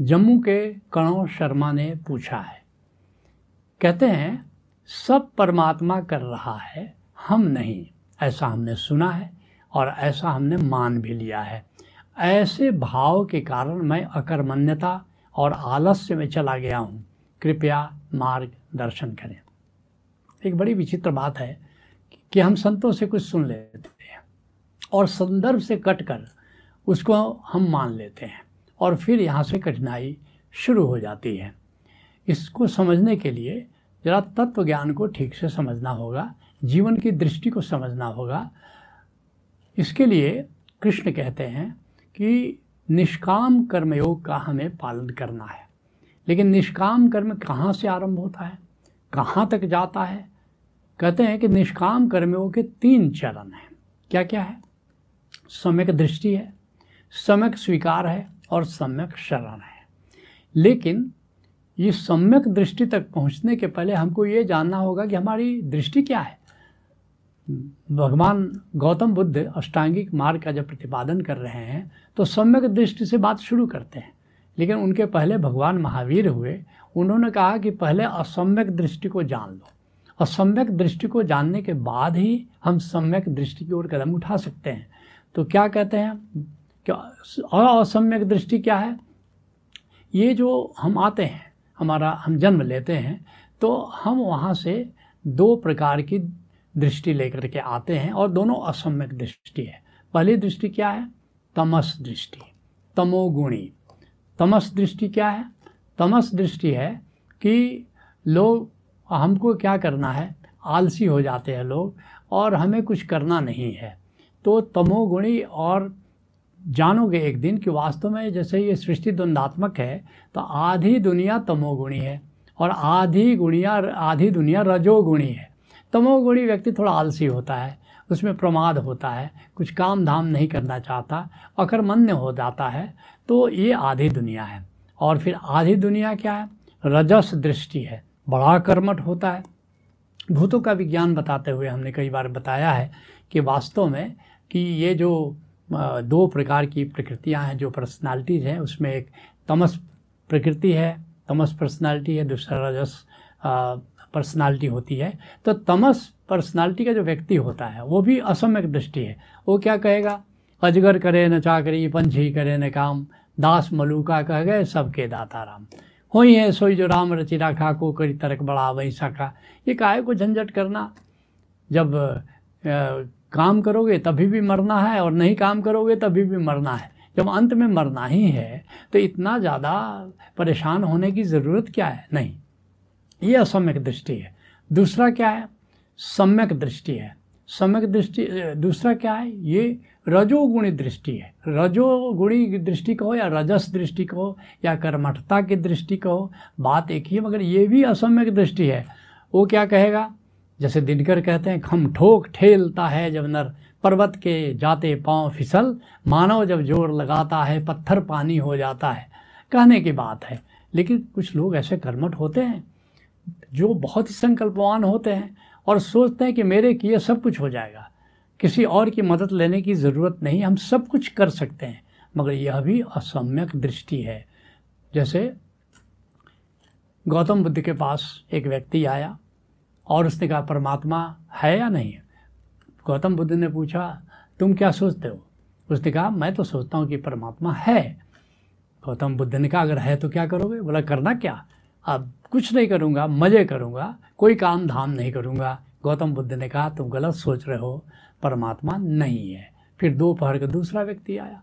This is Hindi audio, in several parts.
जम्मू के कणव शर्मा ने पूछा है। कहते हैं, सब परमात्मा कर रहा है, हम नहीं, ऐसा हमने सुना है और ऐसा हमने मान भी लिया है। ऐसे भाव के कारण मैं अकर्मण्यता और आलस्य में चला गया हूँ। कृपया मार्ग दर्शन करें। एक बड़ी विचित्र बात है कि हम संतों से कुछ सुन लेते हैं और संदर्भ से कट कर उसको हम मान लेते हैं। और फिर यहाँ से कठिनाई शुरू हो जाती है। इसको समझने के लिए ज़रा तत्व ज्ञान को ठीक से समझना होगा, जीवन की दृष्टि को समझना होगा। इसके लिए कृष्ण कहते हैं कि निष्काम कर्मयोग का हमें पालन करना है। लेकिन निष्काम कर्म कहाँ से आरंभ होता है? कहाँ तक जाता है? कहते हैं कि निष्काम कर्मयोग के तीन चरण हैं। क्या क्या है? सम्यक दृष्टि है, सम्यक स्वीकार है और सम्यक शरण है। लेकिन ये सम्यक दृष्टि तक पहुँचने के पहले हमको ये जानना होगा कि हमारी दृष्टि क्या है। भगवान गौतम बुद्ध अष्टांगिक मार्ग का जब प्रतिपादन कर रहे हैं तो सम्यक दृष्टि से बात शुरू करते हैं। लेकिन उनके पहले भगवान महावीर हुए, उन्होंने कहा कि पहले असम्यक दृष्टि को जान लो। असम्यक दृष्टि को जानने के बाद ही हम सम्यक दृष्टि की ओर कदम उठा सकते हैं। तो क्या कहते हैं? क्या असम्यक दृष्टि क्या है? ये जो हम आते हैं, हमारा, हम जन्म लेते हैं तो हम वहाँ से दो प्रकार की दृष्टि लेकर के आते हैं और दोनों असम्यक दृष्टि है। पहली दृष्टि क्या है? तमस दृष्टि, तमोगुणी। तमस दृष्टि क्या है? तमस दृष्टि है कि लोग, हमको क्या करना है? आलसी हो जाते हैं लोग और हमें कुछ करना नहीं है। तो तमोगुणी और जानोगे एक दिन कि वास्तव में जैसे ये सृष्टि द्वंदात्मक है तो आधी दुनिया तमोगुणी है और आधी गुणिया, आधी दुनिया रजोगुणी है। तमोगुणी व्यक्ति थोड़ा आलसी होता है, उसमें प्रमाद होता है, कुछ काम धाम नहीं करना चाहता, अकर्मण्य हो जाता है तो ये आधी दुनिया है। और फिर आधी दुनिया क्या है? रजस दृष्टि है। बड़ा कर्मठ होता है। भूतों का विज्ञान बताते हुए हमने कई बार बताया है कि वास्तव में कि ये जो दो प्रकार की प्रकृतियाँ हैं, जो पर्सनालिटीज़ हैं, उसमें एक तमस प्रकृति है, तमस पर्सनालिटी है, दूसरा रजस पर्सनालिटी होती है। तो तमस पर्सनालिटी का जो व्यक्ति होता है, वो भी असम्यक दृष्टि है। वो क्या कहेगा? अजगर करे न चाकरी, पंछी करे न काम, दास मलुका कह गए, सबके दाता राम। हो ही है सोई जो राम रचि राखा, को करी तरक बड़ा वैसा का ये काहे को झंझट करना? जब काम करोगे तभी भी मरना है और नहीं काम करोगे तभी भी मरना है। जब अंत में मरना ही है तो इतना ज़्यादा परेशान होने की ज़रूरत क्या है? नहीं। ये असम्यक दृष्टि है। दूसरा क्या है? सम्यक दृष्टि है। सम्यक दृष्टि, दूसरा क्या है? ये रजोगुणी दृष्टि है। रजोगुणी दृष्टि कहो या रजस दृष्टि कहो या कर्मठता की दृष्टि कहो, बात एक ही है, मगर ये भी असम्यक दृष्टि है। वो क्या कहेगा? जैसे दिनकर कहते हैं, खम ठोक ठेलता है जब नर, पर्वत के जाते पाँव फिसल, मानव जब ज़ोर लगाता है, पत्थर पानी हो जाता है। कहने की बात है। लेकिन कुछ लोग ऐसे कर्मठ होते हैं, जो बहुत ही संकल्पवान होते हैं और सोचते हैं कि मेरे किए सब कुछ हो जाएगा। किसी और की मदद लेने की ज़रूरत नहीं, हम सब कुछ कर सकते हैं। मगर यह भी असम्यक दृष्टि है। जैसे गौतम बुद्ध के पास एक व्यक्ति आया और उसने कहा, परमात्मा है या नहीं? गौतम बुद्ध ने पूछा, तुम क्या सोचते हो? उसने कहा, मैं तो सोचता हूँ कि परमात्मा है। गौतम बुद्ध ने कहा, अगर है तो क्या करोगे? बोला, करना क्या? अब कुछ नहीं करूँगा, मज़े करूँगा, कोई काम धाम नहीं करूँगा। गौतम बुद्ध ने कहा, तुम गलत सोच रहे हो, परमात्मा नहीं है। फिर दोपहर का दूसरा व्यक्ति आया।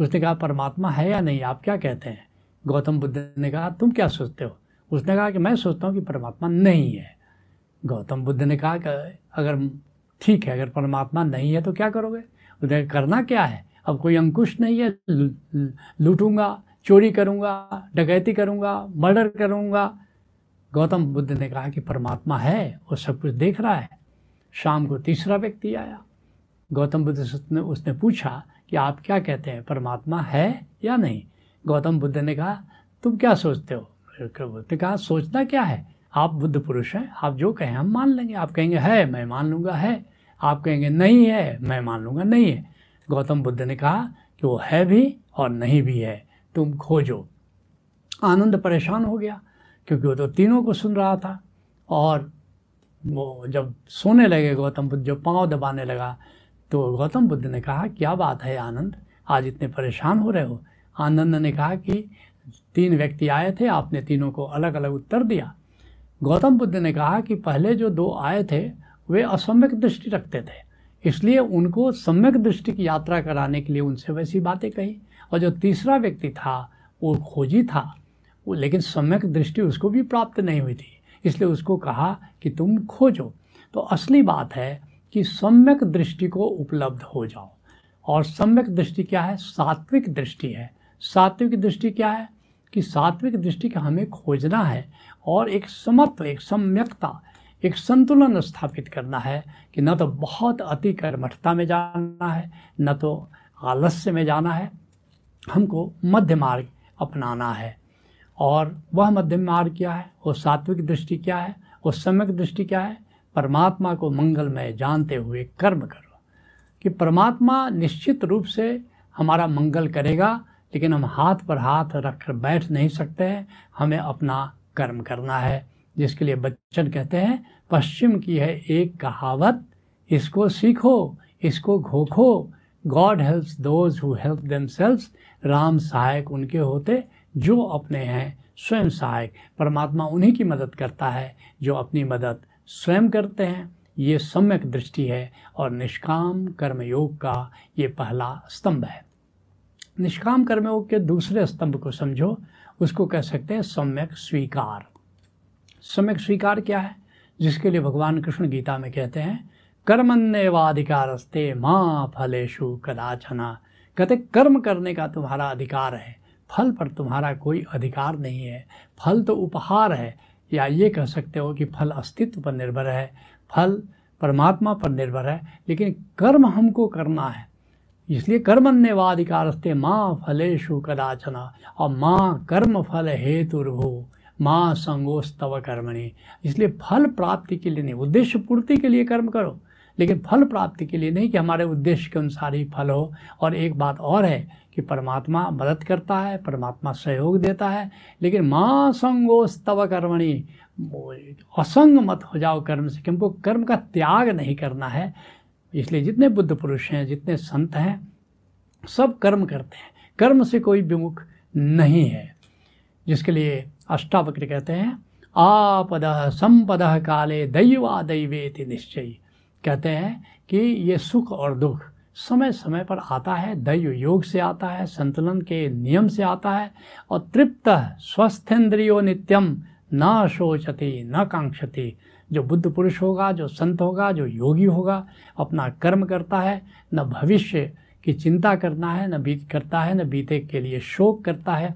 उसने कहा, परमात्मा है या नहीं, आप क्या कहते हैं? गौतम बुद्ध ने कहा, तुम क्या सोचते हो? उसने कहा कि, मैं सोचता हूँ कि परमात्मा नहीं है। गौतम बुद्ध ने कहा कि अगर ठीक है, अगर परमात्मा नहीं है तो क्या करोगे? उसने करना क्या है? अब कोई अंकुश नहीं है लूटूँगा, चोरी करूँगा, डकैती करूँगा, मर्डर करूँगा। गौतम बुद्ध ने कहा कि परमात्मा है, वो सब कुछ देख रहा है। शाम को तीसरा व्यक्ति आया। गौतम बुद्ध ने उसने पूछा कि आप क्या कहते हैं, परमात्मा है या नहीं? गौतम बुद्ध ने कहा, तुम क्या सोचते हो? बुद्ध ने कहा, सोचना क्या है? आप बुद्ध पुरुष हैं, आप जो कहें हम मान लेंगे। आप कहेंगे, है, मैं मान लूँगा, है। आप कहेंगे, नहीं है, मैं मान लूँगा, नहीं है। गौतम बुद्ध ने कहा कि वो है भी और नहीं भी है। तुम खोजो। आनंद परेशान हो गया, क्योंकि वो तो तीनों को सुन रहा था। और वो जब सोने लगे, गौतम बुद्ध जो पाँव दबाने लगा तो गौतम बुद्ध ने कहा, क्या बात है आनंद? आज इतने परेशान हो रहे हो? आनंद ने कहा कि, तीन व्यक्ति आए थे, आपने तीनों को अलग अलग उत्तर दिया। गौतम बुद्ध ने कहा कि पहले जो दो आए थे, वे असम्यक दृष्टि रखते थे। इसलिए उनको सम्यक दृष्टि की यात्रा कराने के लिए उनसे वैसी बातें कही। और जो तीसरा व्यक्ति था, वो खोजी था। वो लेकिन सम्यक दृष्टि उसको भी प्राप्त नहीं हुई थी। इसलिए उसको कहा कि तुम खोजो। तो असली बात है कि सम्यक दृष्टि को उपलब्ध हो जाओ। और सम्यक दृष्टि क्या है? सात्विक दृष्टि है। सात्विक दृष्टि क्या है? कि सात्विक दृष्टि का हमें खोजना है और एक समत्व, एक सम्यकता, एक संतुलन स्थापित करना है कि न तो बहुत अति कर्मठता में जाना है, न तो आलस्य में जाना है। हमको मध्य मार्ग अपनाना है। और वह मध्य मार्ग क्या है? वो सात्विक दृष्टि क्या है? वो सम्यक दृष्टि क्या है? परमात्मा को मंगलमय जानते हुए कर्म करो। कि परमात्मा निश्चित रूप से हमारा मंगल करेगा लेकिन हम हाथ पर हाथ रख कर बैठ नहीं सकते हैं हमें अपना कर्म करना है, जिसके लिए बच्चन कहते हैं, पश्चिम की है एक कहावत, इसको सीखो, इसको घोखो। God helps those who help them Ram सहायक उनके होते, जो अपने हैं, स्वयं सहायक। परमात्मा उन्हीं की मदद करता है, जो अपनी मदद स्वयं करते हैं। ये सम्यक दृष्टि है और निष्काम कर्मयोग का ये पहला स्तंभ है। निष्काम कर्मयोग के दूसरे स्तंभ को समझो, उसको कह सकते हैं सम्यक स्वीकार। सम्यक स्वीकार क्या है? जिसके लिए भगवान कृष्ण गीता में कहते हैं, कर्मण्यवाधिकारस्ते माँ फलेशु कदाचना। कहते, कर्म करने का तुम्हारा अधिकार है, फल पर तुम्हारा कोई अधिकार नहीं है। फल तो उपहार है, या ये कह सकते हो कि फल अस्तित्व पर निर्भर है। फल परमात्मा पर निर्भर है, लेकिन कर्म हमको करना है। इसलिए कर्मण्यवाधिकारस्ते माँ फलेशु कदाचना। और माँ कर्म फल हेतुर्भु, माँ संगोस्तव कर्मणि। इसलिए फल प्राप्ति के लिए नहीं, उद्देश्य पूर्ति के लिए कर्म करो। लेकिन फल प्राप्ति के लिए नहीं कि हमारे उद्देश्य के अनुसार ही फल हो। और एक बात और है कि परमात्मा मदद करता है, परमात्मा सहयोग देता है। लेकिन माँ संगोस्तव कर्मणि असंग मत हो जाओ कर्म से क्योंकि कर्म का त्याग नहीं करना है। इसलिए जितने बुद्ध पुरुष हैं, जितने संत हैं, सब कर्म करते हैं। कर्म से कोई विमुख नहीं है। जिसके लिए अष्टावक्र कहते हैं, आपद संपद काले दैवा दैवेति निश्चय। कहते हैं कि ये सुख और दुख समय समय पर आता है, दैव योग से आता है, संतुलन के नियम से आता है, और तृप्त स्वस्थेंद्रियो नित्यम न शोचती, न कांक्षति। जो बुद्ध पुरुष होगा, जो संत होगा, जो योगी होगा, अपना कर्म करता है, न भविष्य की चिंता करना है, न बीत करता है, न बीते के लिए शोक करता है।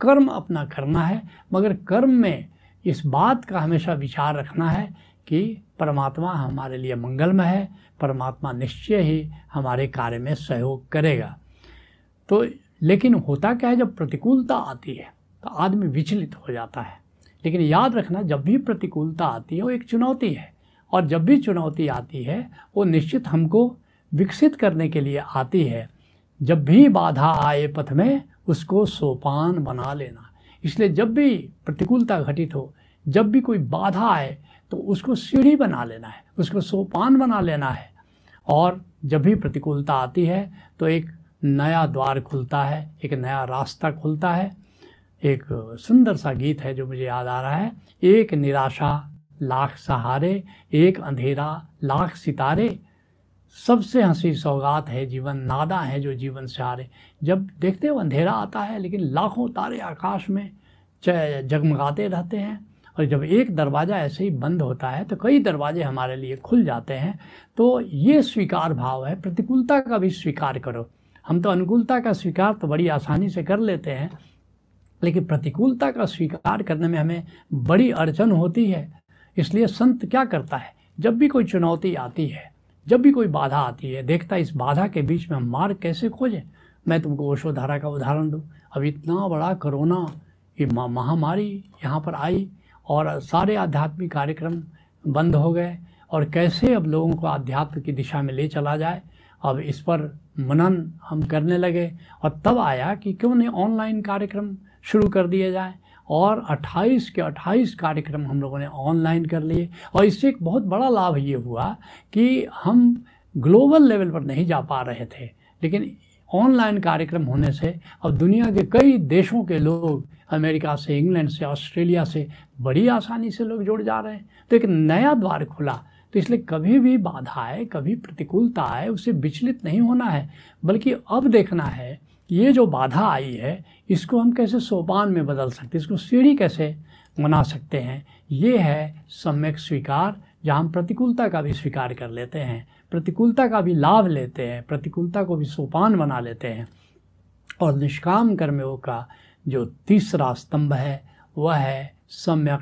कर्म अपना करना है, मगर कर्म में इस बात का हमेशा विचार रखना है कि परमात्मा हमारे लिए मंगलमय है, परमात्मा निश्चय ही हमारे कार्य में सहयोग करेगा। तो लेकिन होता क्या है, जब प्रतिकूलता आती है तो आदमी विचलित हो जाता है। लेकिन याद रखना, जब भी प्रतिकूलता आती है, वो एक चुनौती है। और जब भी चुनौती आती है, वो निश्चित हमको विकसित करने के लिए आती है। जब भी बाधा आए पथ में, उसको सोपान बना लेना। इसलिए जब भी प्रतिकूलता घटित हो, जब भी कोई बाधा आए तो उसको सीढ़ी बना लेना है, उसको सोपान बना लेना है। और जब भी प्रतिकूलता आती है तो एक नया द्वार खुलता है, एक नया रास्ता खुलता है। एक सुंदर सा गीत है जो मुझे याद आ रहा है। एक निराशा, लाख सहारे, एक अंधेरा, लाख सितारे। सबसे हँसी सौगात है, जीवन नादा है जो जीवन से रहे जब देखते हो अंधेरा आता है, लेकिन लाखों तारे आकाश में जगमगाते रहते हैं। और जब एक दरवाज़ा ऐसे ही बंद होता है तो कई दरवाजे हमारे लिए खुल जाते हैं। तो ये स्वीकार भाव है, प्रतिकूलता का भी स्वीकार करो। हम तो अनुकूलता का स्वीकार तो बड़ी आसानी से कर लेते हैं लेकिन प्रतिकूलता का स्वीकार करने में हमें बड़ी अड़चन होती है। इसलिए संत क्या करता है? जब भी कोई चुनौती आती है, जब भी कोई बाधा आती है, देखता है इस बाधा के बीच में हम मार्ग कैसे खोजें? मैं तुमको ओशोधारा का उदाहरण दूँ। अब इतना बड़ा कोरोना, ये महामारी यहाँ पर आई और सारे आध्यात्मिक कार्यक्रम बंद हो गए और कैसे अब लोगों को आध्यात्म की दिशा में ले चला जाए? अब इस पर मनन हम करने लगे और तब आया कि क्यों नहीं ऑनलाइन कार्यक्रम शुरू कर दिए जाए। और 28 के 28 कार्यक्रम हम लोगों ने ऑनलाइन कर लिए। और इससे एक बहुत बड़ा लाभ ये हुआ कि हम ग्लोबल लेवल पर नहीं जा पा रहे थे। लेकिन ऑनलाइन कार्यक्रम होने से अब दुनिया के कई देशों के लोग अमेरिका से, इंग्लैंड से, ऑस्ट्रेलिया से बड़ी आसानी से लोग जुड़ जा रहे हैं। तो एक नया द्वार खुला। तो इसलिए कभी भी बाधा आए, कभी प्रतिकूलता आए उससे विचलित नहीं होना है, बल्कि अब देखना है, ये जो बाधा आई है, इसको हम कैसे सोपान में बदल सकते हैं, इसको सीढ़ी कैसे बना सकते हैं, ये है सम्यक स्वीकार, जहाँ हम प्रतिकूलता का भी स्वीकार कर लेते हैं, प्रतिकूलता का भी लाभ लेते हैं, प्रतिकूलता को भी सोपान बना लेते हैं, और निष्काम कर्मयोग का जो तीसरा स्तंभ है, वह है सम्यक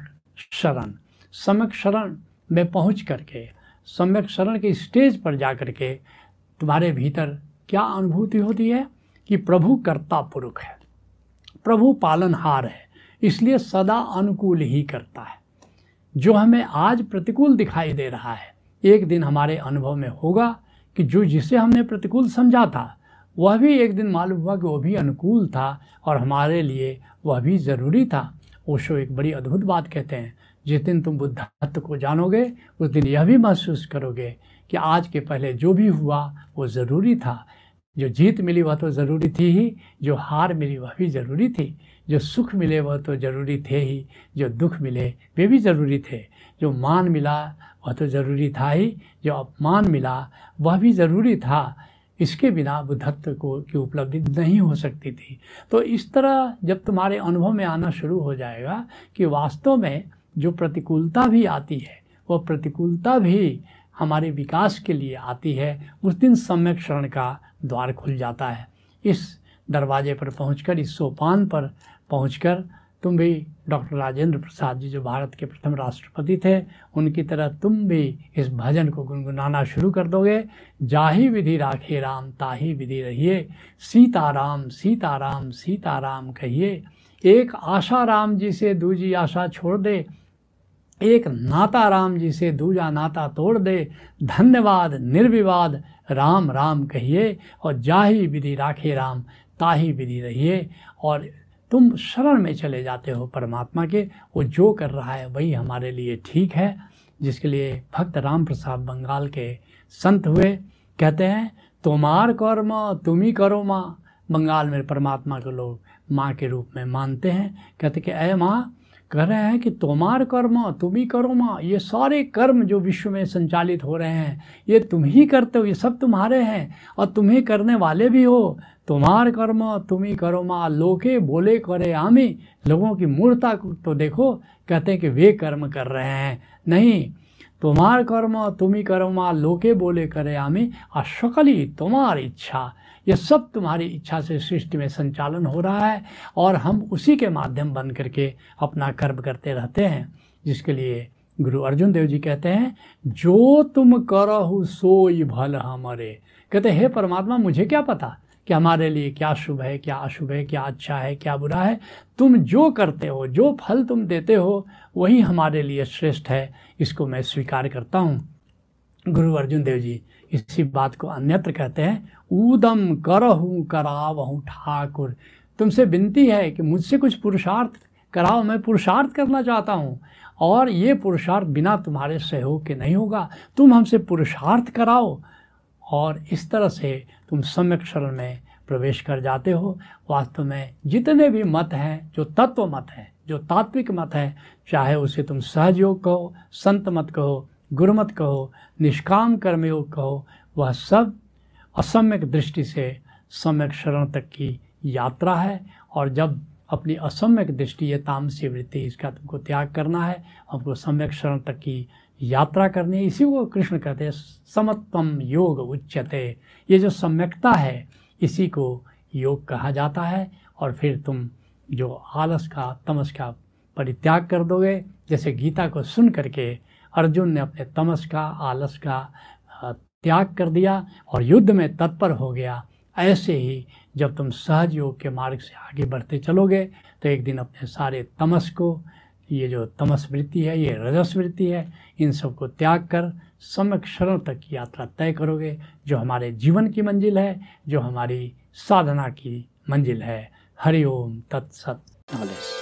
शरण। सम्यक शरण में पहुँच करके, सम्यक शरण के स्टेज पर जा कर के तुम्हारे भीतर क्या अनुभूति होती है कि प्रभु कर्ता पुरुष है। प्रभु पालनहार है, इसलिए सदा अनुकूल ही करता है। जो हमें आज प्रतिकूल दिखाई दे रहा है, एक दिन हमारे अनुभव में होगा कि जो जिसे हमने प्रतिकूल समझा था, वह भी एक दिन मालूम हुआ कि वह भी अनुकूल था और हमारे लिए वह भी ज़रूरी था। ओशो एक बड़ी अद्भुत बात कहते हैं। जिस दिन तुम बुद्धत्व को जानोगे, उस दिन यह भी महसूस करोगे कि आज के पहले जो भी हुआ, वो ज़रूरी था। जो जीत मिली वह तो ज़रूरी थी ही, जो हार मिली वह भी ज़रूरी थी। जो सुख मिले वह तो ज़रूरी थे ही, जो दुख मिले वे भी ज़रूरी थे। जो मान मिला वह तो ज़रूरी था ही, जो अपमान मिला वह भी ज़रूरी था। इसके बिना बुद्धत्व को की उपलब्धि नहीं हो सकती थी। तो इस तरह जब तुम्हारे अनुभव में आना शुरू हो जाएगा कि वास्तव में जो प्रतिकूलता भी आती है वह प्रतिकूलता भी हमारे विकास के लिए आती है। उस दिन सम्यक शरण का द्वार खुल जाता है। इस दरवाजे पर पहुंचकर, इस सोपान पर पहुंचकर तुम भी डॉक्टर राजेंद्र प्रसाद जी जो भारत के प्रथम राष्ट्रपति थे, उनकी तरह तुम भी इस भजन को गुनगुनाना शुरू कर दोगे। जाही विधि राखे राम, ताही विधि रहिए। सीताराम सीताराम सीताराम कहिए। एक आशा राम जी से दूजी आशा छोड़ दे, एक नाता राम जी से दूजा नाता तोड़ दे, धन्यवाद, निर्विवाद, राम राम कहिए, और जाही विधि राखे राम, ताही विधि रहिए, और तुम शरण में चले जाते हो परमात्मा के, वो जो कर रहा है वही हमारे लिए ठीक है, जिसके लिए भक्त राम प्रसाद बंगाल के संत हुए। कहते हैं तुम्हार कर्म तुम ही करो माँ। बंगाल में परमात्मा के लोग माँ के रूप में मानते हैं। कहते कि अय माँ, कह रहे हैं कि तुम्हार कर्म, तुम ही करो माँ। ये सारे कर्म जो विश्व में संचालित हो रहे हैं, ये तुम ही करते हो, ये सब तुम्हारे हैं और तुम्हें करने वाले भी हो। तुम्हार कर्म, तुम ही करो माँ। लोके बोले करे आमी। लोगों की मूर्ता तो देखो, कहते हैं कि वे कर्म कर रहे हैं। नहीं तुम्हार कर्म, तुम ही करो माँ। लोके बोले करे आमी। और सकली तुम्हार इच्छा। ये सब तुम्हारी इच्छा से सृष्टि में संचालन हो रहा है और हम उसी के माध्यम बन करके अपना कर्म करते रहते हैं, जिसके लिए गुरु अर्जुन देव जी कहते हैं, जो तुम करहु सोई भल हमारे। कहते हे परमात्मा, मुझे क्या पता कि हमारे लिए क्या शुभ है, क्या अशुभ है, क्या अच्छा है, क्या बुरा है? तुम जो करते हो, जो फल तुम देते हो, वही हमारे लिए श्रेष्ठ है। इसको मैं स्वीकार करता हूँ। गुरु अर्जुन देव जी इसी बात को अन्यत्र कहते हैं, ऊदम करहूँ करावहूँ ठाकुर। तुमसे विनती है कि मुझसे कुछ पुरुषार्थ कराओ, मैं पुरुषार्थ करना चाहता हूँ। और ये पुरुषार्थ बिना तुम्हारे सहयोग के नहीं होगा। तुम हमसे पुरुषार्थ कराओ। और इस तरह से तुम सम्यक शरण में प्रवेश कर जाते हो। वास्तव में जितने भी मत हैं, जो तत्व मत हैं, जो तात्विक मत है, चाहे उसे तुम सहजयोग कहो, संत मत कहो गुरुमत कहो, निष्काम कर्मयोग कहो, वह सब असम्यक दृष्टि से सम्यक शरण तक की यात्रा है। और जब अपनी असम्यक दृष्टि, ये तामसी वृत्ति, इसका तुमको त्याग करना है, हमको सम्यक शरण तक की यात्रा करनी है। इसी को कृष्ण कहते हैं समत्वम योग उच्चते ये जो सम्यकता है, इसी को योग कहा जाता है। और फिर तुम जो आलस का, तमस का परित्याग कर दोगे, जैसे गीता को सुन करके अर्जुन ने अपने तमस का, आलस का त्याग कर दिया और युद्ध में तत्पर हो गया। ऐसे ही जब तुम सहज योग के मार्ग से आगे बढ़ते चलोगे तो एक दिन अपने सारे तमस को, ये जो तमस वृत्ति है, ये रजस वृत्ति है, इन सबको त्याग कर सम्यक तक की यात्रा तय करोगे, जो हमारे जीवन की मंजिल है, जो हमारी साधना की मंजिल है। हरिओम तत्सत। नॉलेज